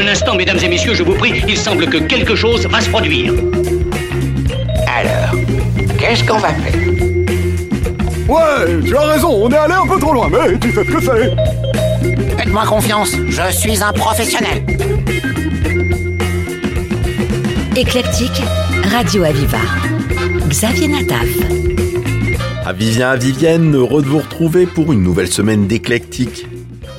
Un instant, mesdames et messieurs, je vous prie, il semble que quelque chose va se produire. Alors, qu'est-ce qu'on va faire? Ouais, tu as raison, on est allé un peu trop loin, mais tu sais ce que c'est. Faites-moi confiance, je suis un professionnel. Éclectique, Radio Aviva. Xavier Nataf. Avivien, Avivienne, heureux de vous retrouver pour une nouvelle semaine d'éclectique.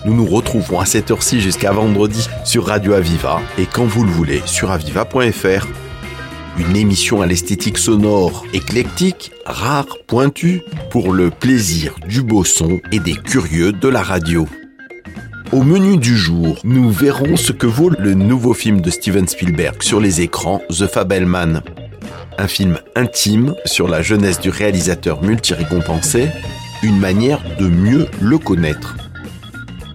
Nous nous retrouvons à cette heure-ci jusqu'à vendredi sur Radio Aviva et quand vous le voulez sur aviva.fr. Une émission à l'esthétique sonore éclectique, rare, pointue, pour le plaisir du beau son et des curieux de la radio. Au menu du jour, nous verrons ce que vaut le nouveau film de Steven Spielberg sur les écrans, The Fabelman. Un film intime sur la jeunesse du réalisateur multi-récompensé, une manière de mieux le connaître.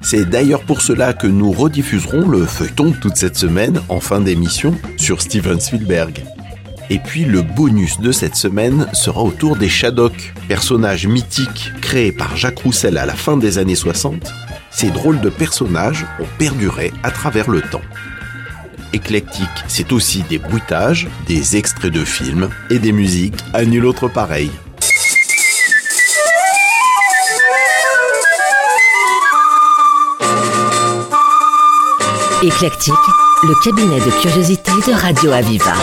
C'est d'ailleurs pour cela que nous rediffuserons le feuilleton toute cette semaine en fin d'émission sur Steven Spielberg. Et puis le bonus de cette semaine sera autour des Shadok, personnages mythiques créés par Jacques Roussel à la fin des années 60. Ces drôles de personnages ont perduré à travers le temps. Éclectique, c'est aussi des bruitages, des extraits de films et des musiques à nul autre pareil. Éclectique, le cabinet de curiosité de Radio Aviva.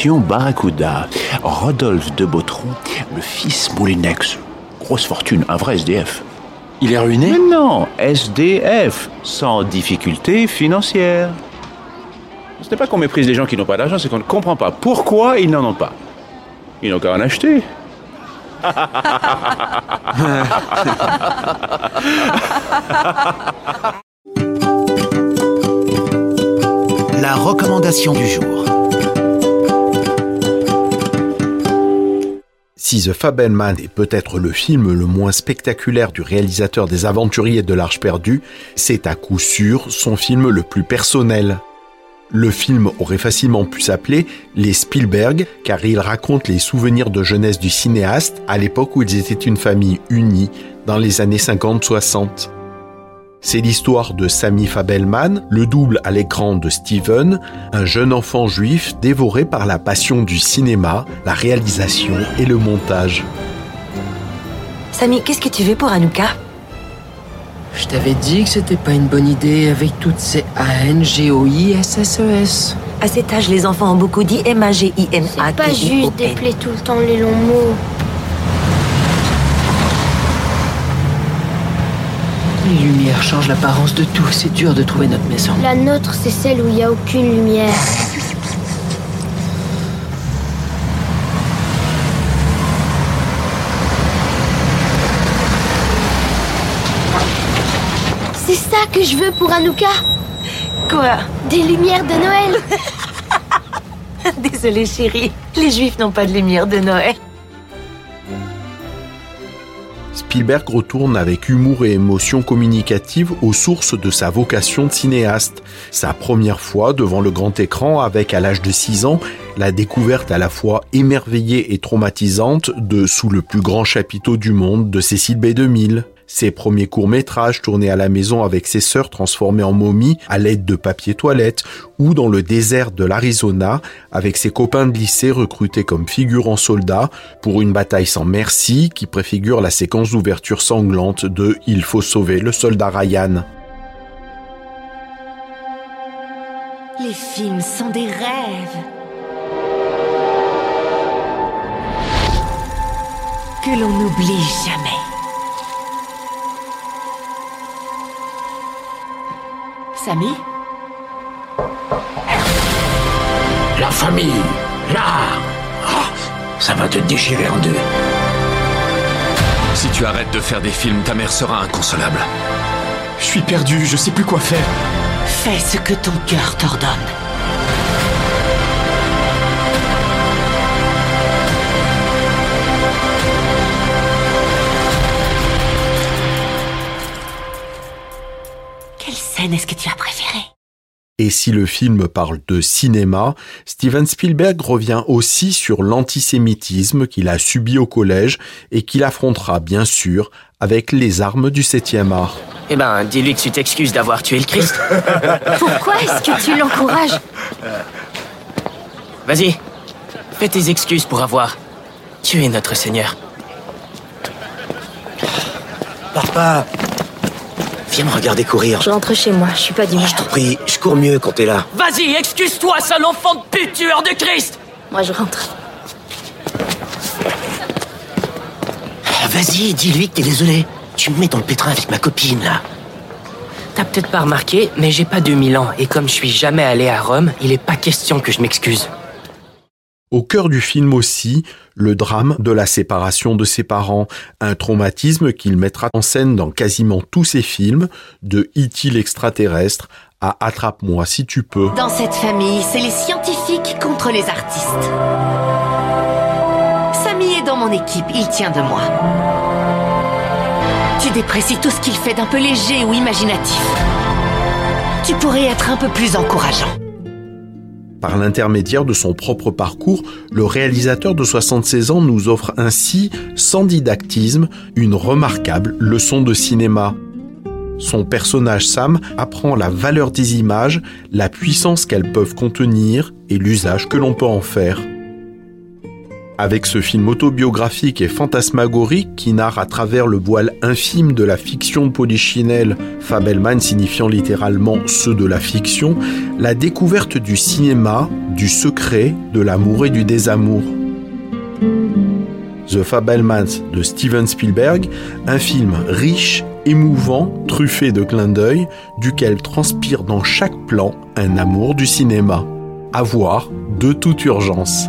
Attention Barracuda, Rodolphe de Bautron, le fils Moulinex. Grosse fortune, un vrai SDF. Il est ruiné? Mais non, SDF, sans difficulté financière. Ce n'est pas qu'on méprise les gens qui n'ont pas d'argent, c'est qu'on ne comprend pas pourquoi ils n'en ont pas. Ils n'ont qu'à en acheter. La recommandation du jour. Si The Fabelman est peut-être le film le moins spectaculaire du réalisateur des Aventuriers de l'Arche perdue, c'est à coup sûr son film le plus personnel. Le film aurait facilement pu s'appeler Les Spielberg, car il raconte les souvenirs de jeunesse du cinéaste à l'époque où ils étaient une famille unie, dans les années 50-60. C'est l'histoire de Sammy Fabelman, le double à l'écran de Steven, un jeune enfant juif dévoré par la passion du cinéma, la réalisation et le montage. Samy, qu'est-ce que tu veux pour Anouka Je t'avais dit que c'était pas une bonne idée avec toutes ces A-N-G-O-I-S-S-E-S. À cet âge, les enfants ont beaucoup dit M-A-G-I-N-A. C'est pas juste d'épeler tout le temps les longs mots. Les lumières changent l'apparence de tout. C'est dur de trouver notre maison. La nôtre, c'est celle où il n'y a aucune lumière. C'est ça que je veux pour Anouka Quoi? Des lumières de Noël Désolée chérie, les juifs n'ont pas de lumière de Noël. Spielberg retourne avec humour et émotion communicative aux sources de sa vocation de cinéaste. Sa première fois devant le grand écran avec, à l'âge de 6 ans, la découverte à la fois émerveillée et traumatisante de Sous le plus grand chapiteau du monde de Cécile B2000. Ses premiers courts-métrages tournés à la maison avec ses sœurs transformées en momies à l'aide de papier toilette ou dans le désert de l'Arizona avec ses copains de lycée recrutés comme figurants soldats pour une bataille sans merci qui préfigure la séquence d'ouverture sanglante de Il faut sauver le soldat Ryan. Les films sont des rêves. Que l'on n'oublie jamais. Samy? La famille, l'art. Ah, ça va te déchirer en deux. Si tu arrêtes de faire des films, ta mère sera inconsolable. Je suis perdu, je sais plus quoi faire. Fais ce que ton cœur t'ordonne. Scène est-ce que tu as préférée Et si le film parle de cinéma, Steven Spielberg revient aussi sur l'antisémitisme qu'il a subi au collège et qu'il affrontera bien sûr avec les armes du 7e art. Eh ben, dis-lui que tu t'excuses d'avoir tué le Christ. Pourquoi est-ce que tu l'encourages? Vas-y, fais tes excuses pour avoir tué notre Seigneur. Papa, viens me regarder courir. Je rentre chez moi, je suis pas d'humeur. Je t'en prie, je cours mieux quand t'es là. Vas-y, excuse-toi, sale enfant de pute tueur de Christ Moi, je rentre. Ah, Vas-y, dis-lui que t'es désolé. Tu me mets dans le pétrin avec ma copine, là. T'as peut-être pas remarqué, mais j'ai pas 2000 ans, et comme je suis jamais allé à Rome, il est pas question que je m'excuse. Au cœur du film aussi, le drame de la séparation de ses parents, un traumatisme qu'il mettra en scène dans quasiment tous ses films, de E.T. l'extraterrestre à Attrape-moi si tu peux. Dans cette famille, c'est les scientifiques contre les artistes. Samy est dans mon équipe, il tient de moi. Tu déprécies tout ce qu'il fait d'un peu léger ou imaginatif. Tu pourrais être un peu plus encourageant. Par l'intermédiaire de son propre parcours, le réalisateur de 76 ans nous offre ainsi, sans didactisme, une remarquable leçon de cinéma. Son personnage Sam apprend la valeur des images, la puissance qu'elles peuvent contenir et l'usage que l'on peut en faire. Avec ce film autobiographique et fantasmagorique qui narre à travers le voile infime de la fiction Polichinelle, Fabelman signifiant littéralement ceux de la fiction, la découverte du cinéma, du secret, de l'amour et du désamour. The Fabelmans de Steven Spielberg, un film riche, émouvant, truffé de clins d'œil, duquel transpire dans chaque plan un amour du cinéma. À voir de toute urgence.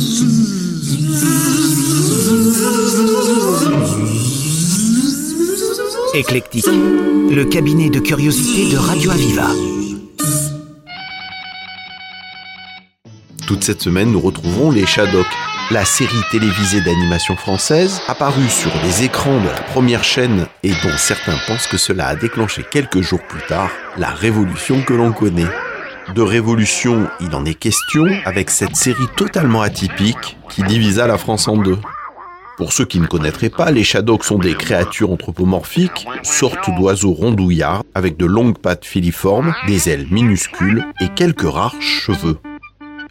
Éclectique, le cabinet de curiosité de Radio Aviva. Toute cette semaine, nous retrouvons les Shadocks, la série télévisée d'animation française apparue sur les écrans de la première chaîne et dont certains pensent que cela a déclenché quelques jours plus tard la révolution que l'on connaît. De révolution, il en est question avec cette série totalement atypique qui divisa la France en deux. Pour ceux qui ne connaîtraient pas, les Shadocks sont des créatures anthropomorphiques, sortes d'oiseaux rondouillards avec de longues pattes filiformes, des ailes minuscules et quelques rares cheveux.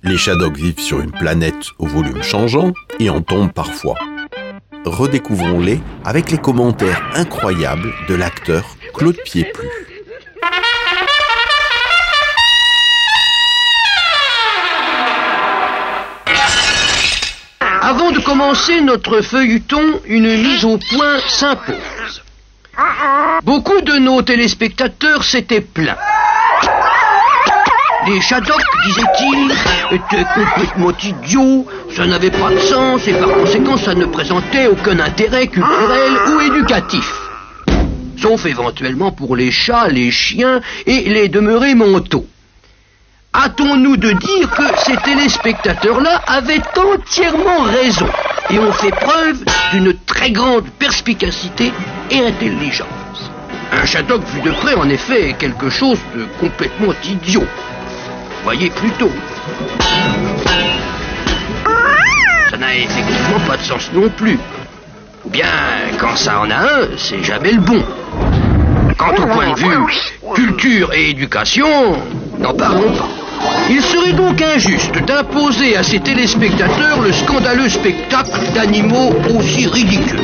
Les Shadocks vivent sur une planète au volume changeant et en tombent parfois. Redécouvrons-les avec les commentaires incroyables de l'acteur Claude Pieplu. De commencer notre feuilleton, une mise au point s'impose. Beaucoup de nos téléspectateurs s'étaient plaints. Les Shadocks, disait-il, étaient complètement idiots, ça n'avait pas de sens et par conséquent ça ne présentait aucun intérêt culturel ou éducatif. Sauf éventuellement pour les chats, les chiens et les demeurés mentaux. Hâtons-nous de dire que ces téléspectateurs-là avaient entièrement raison et ont fait preuve d'une très grande perspicacité et intelligence. Un Shadok vu de près, en effet, est quelque chose de complètement idiot. Voyez plutôt. Ça n'a effectivement pas de sens non plus. Ou bien, quand ça en a un, c'est jamais le bon. Quant au point de vue culture et éducation, n'en parlons pas. Il serait donc injuste d'imposer à ces téléspectateurs le scandaleux spectacle d'animaux aussi ridicules.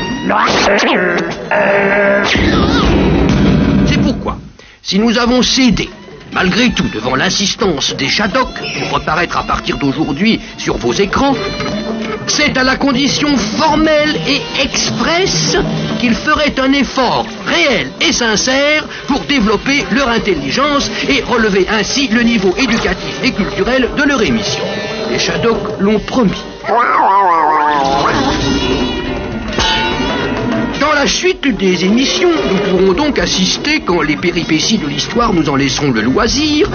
C'est pourquoi, si nous avons cédé, malgré tout, devant l'insistance des Shadocks pour reparaître à partir d'aujourd'hui sur vos écrans, c'est à la condition formelle et expresse qu'ils feraient un effort réel et sincère pour développer leur intelligence et relever ainsi le niveau éducatif et culturel de leur émission. Les Shadocks l'ont promis. Dans la suite des émissions, nous pourrons donc assister, quand les péripéties de l'histoire nous en laisseront le loisir,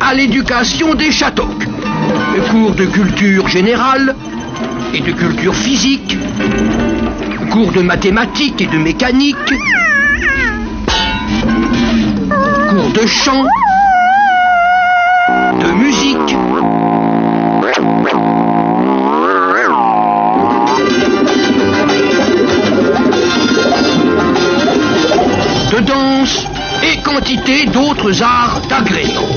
à l'éducation des Shadocks. Cours de culture générale, de culture physique, cours de mathématiques et de mécanique, cours de chant, de musique, de danse et quantité d'autres arts d'agrément.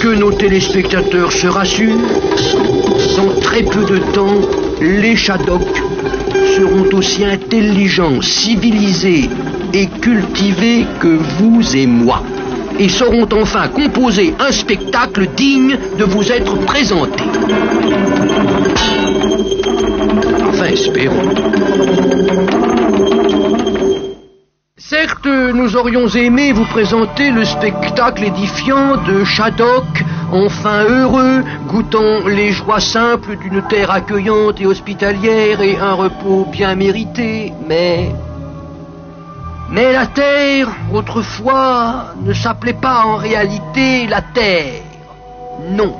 Que nos téléspectateurs se rassurent, dans très peu de temps, les Shadocks seront aussi intelligents, civilisés et cultivés que vous et moi, et sauront enfin composer un spectacle digne de vous être présenté. Enfin, espérons. Nous aurions aimé vous présenter le spectacle édifiant de Shadok, enfin heureux, goûtant les joies simples d'une terre accueillante et hospitalière et un repos bien mérité, mais... Mais la Terre, autrefois, ne s'appelait pas en réalité la Terre. Non.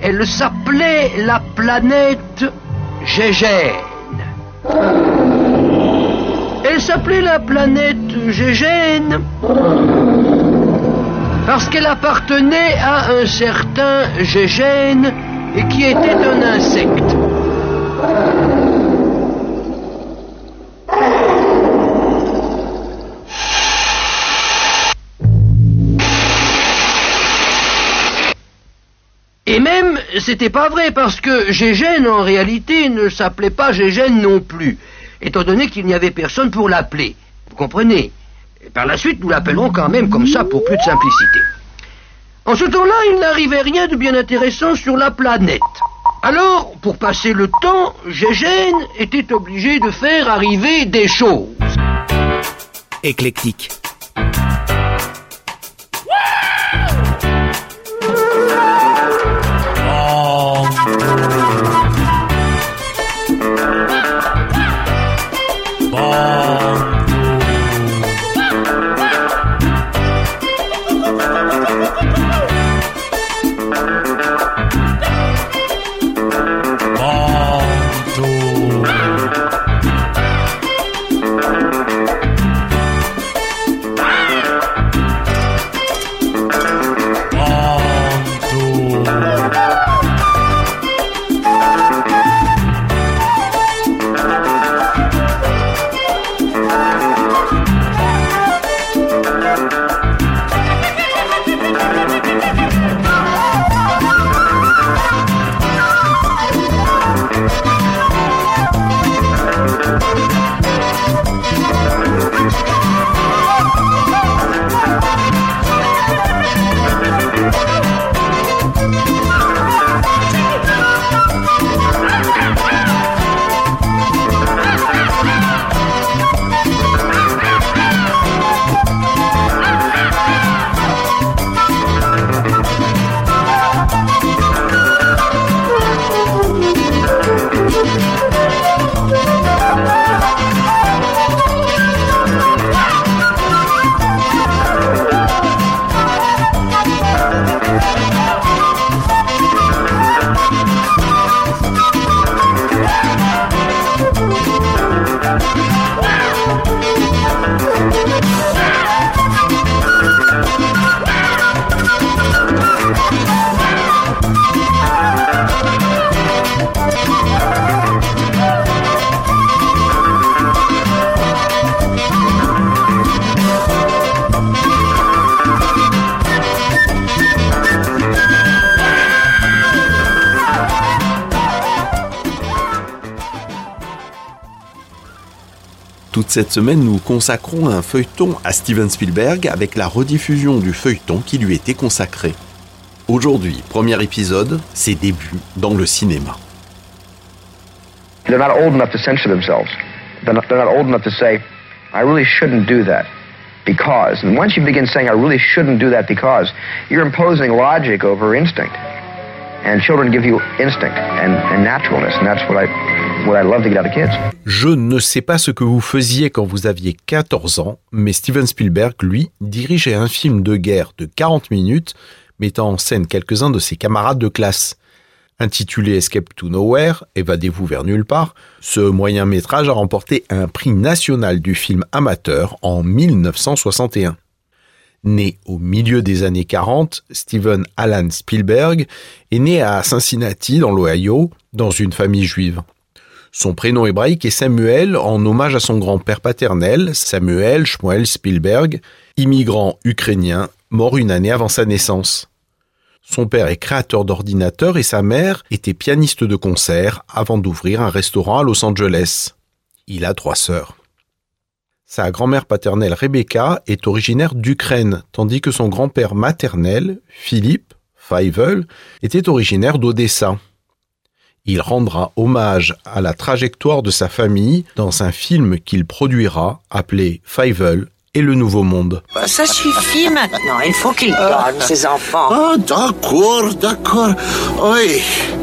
Elle s'appelait la planète Gégène. Elle s'appelait la planète Gégène parce qu'elle appartenait à un certain Gégène et qui était un insecte. Et même, c'était pas vrai parce que Gégène en réalité ne s'appelait pas Gégène non plus étant donné qu'il n'y avait personne pour l'appeler. Vous comprenez Par la suite, nous l'appellerons quand même comme ça pour plus de simplicité. En ce temps-là, il n'arrivait rien de bien intéressant sur la planète. Alors, pour passer le temps, Gégène était obligé de faire arriver des choses. Éclectique. Cette semaine, nous consacrons un feuilleton à Steven Spielberg avec la rediffusion du feuilleton qui lui était consacré. Aujourd'hui, premier épisode, ses débuts dans le cinéma. They're not old enough to censor themselves. They're not, they're not old enough to say, I really shouldn't do that because. And once you begin saying, I really shouldn't do that because, you're imposing logic over instinct. And children give you instinct and, naturalness, and that's what I, what I love to get out of kids. Je ne sais pas ce que vous faisiez quand vous aviez 14 ans, mais Steven Spielberg, lui, dirigeait un film de guerre de 40 minutes mettant en scène quelques-uns de ses camarades de classe. Intitulé Escape to Nowhere, Évadez-vous vers nulle part, ce moyen métrage a remporté un prix national du film amateur en 1961. Né au milieu des années 40, Steven Alan Spielberg est né à Cincinnati, dans l'Ohio, dans une famille juive. Son prénom hébraïque est Samuel en hommage à son grand-père paternel, Samuel Shmuel Spielberg, immigrant ukrainien, mort une année avant sa naissance. Son père est créateur d'ordinateurs et sa mère était pianiste de concert avant d'ouvrir un restaurant à Los Angeles. Il a trois sœurs. Sa grand-mère paternelle Rebecca est originaire d'Ukraine, tandis que son grand-père maternel, Philippe Feivel, était originaire d'Odessa. Il rendra hommage à la trajectoire de sa famille dans un film qu'il produira appelé Feivel et le Nouveau Monde. Ça suffit maintenant, il faut qu'il dorme, ses enfants. Ah, d'accord, d'accord. Oui.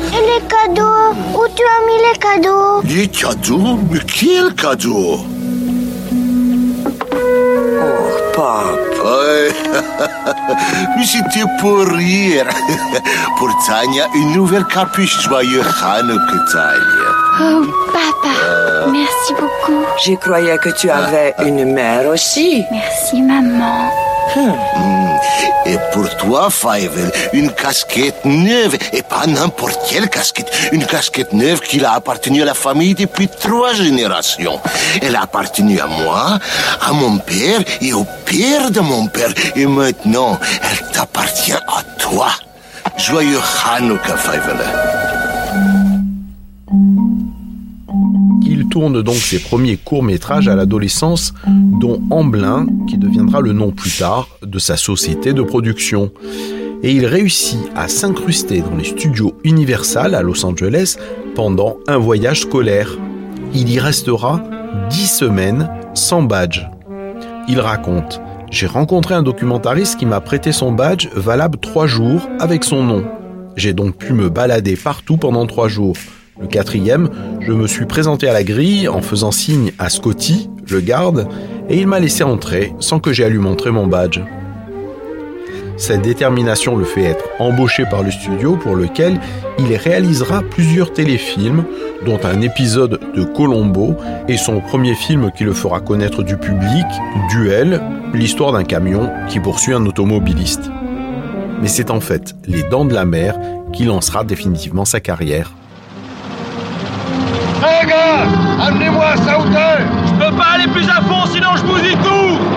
Et les cadeaux Où tu as mis les cadeaux? Les cadeaux? Mais quel cadeau? Oh, papa. Oui. Mais c'était pour rire. Pour Tania, une nouvelle capuche joyeux Hanouka, Tania. Oh, papa, merci beaucoup. Je croyais que tu avais une mère aussi. Merci, maman. Hmm. Et pour toi, Feivel, une casquette neuve, et pas n'importe quelle casquette, une casquette neuve qui a appartenu à la famille depuis trois générations. Elle a appartenu à moi, à mon père et au père de mon père, et maintenant, elle t'appartient à toi. Joyeux Hanouka, Feivel. Il tourne donc ses premiers courts-métrages à l'adolescence, dont Amblin, qui deviendra le nom plus tard de sa société de production. Et il réussit à s'incruster dans les studios Universal à Los Angeles pendant un voyage scolaire. Il y restera dix semaines sans badge. Il raconte J'ai rencontré un documentariste qui m'a prêté son badge valable trois jours avec son nom. J'ai donc pu me balader partout pendant trois jours. Le quatrième, je me suis présenté à la grille en faisant signe à Scotty, le garde, et il m'a laissé entrer sans que j'aie à lui montrer mon badge. Cette détermination le fait être embauché par le studio pour lequel il réalisera plusieurs téléfilms, dont un épisode de Colombo et son premier film qui le fera connaître du public, Duel, l'histoire d'un camion qui poursuit un automobiliste. Mais c'est en fait Les Dents de la Mer qui lancera définitivement sa carrière. Hé gars Amenez-moi à sa hauteur Je peux pas aller plus à fond, sinon je bousille tout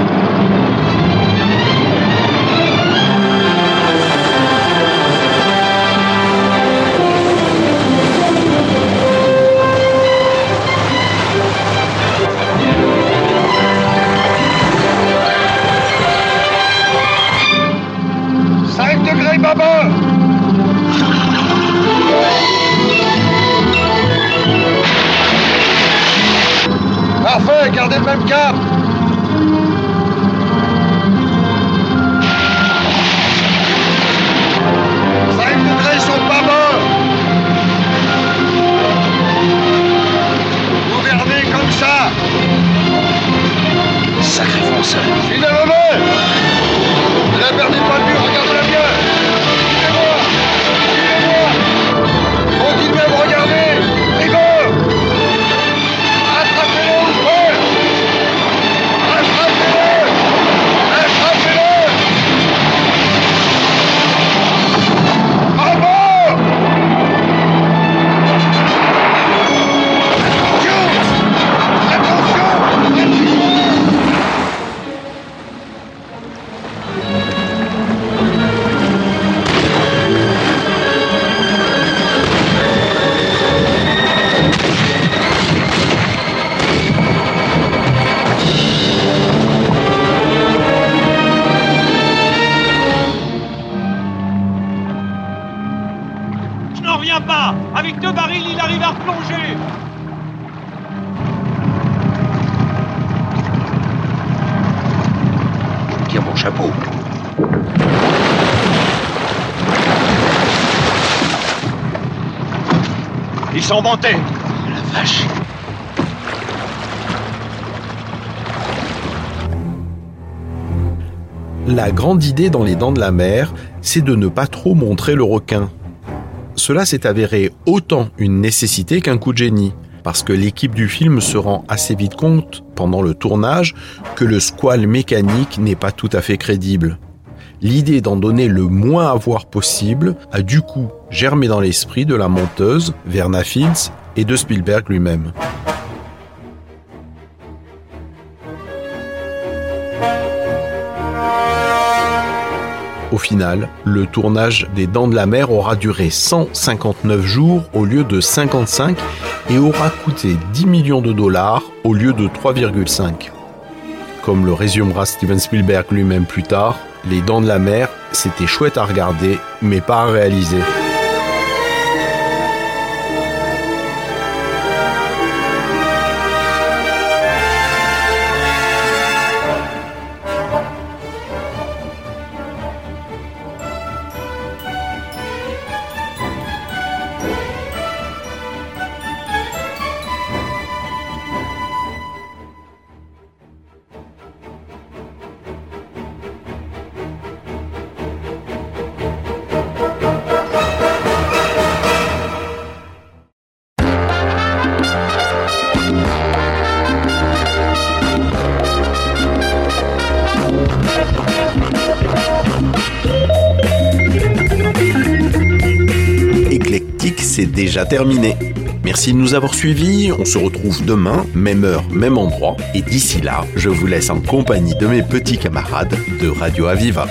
chapeau. Ils sont montés La vache. La grande idée dans les dents de la mer, c'est de ne pas trop montrer le requin. Cela s'est avéré autant une nécessité qu'un coup de génie, parce que l'équipe du film se rend assez vite compte, pendant le tournage, que le squal mécanique n'est pas tout à fait crédible. L'idée d'en donner le moins à voir possible a du coup germé dans l'esprit de la monteuse, Verna Fields, et de Spielberg lui-même. Au final, le tournage des Dents de la Mer aura duré 159 jours au lieu de 55 et aura coûté 10 millions de dollars au lieu de 3,5. Comme le résumera Steven Spielberg lui-même plus tard, les Dents de la Mer, c'était chouette à regarder, mais pas à réaliser. Déjà terminé. Merci de nous avoir suivis, on se retrouve demain, même heure, même endroit, et d'ici là, je vous laisse en compagnie de mes petits camarades de Radio Aviva.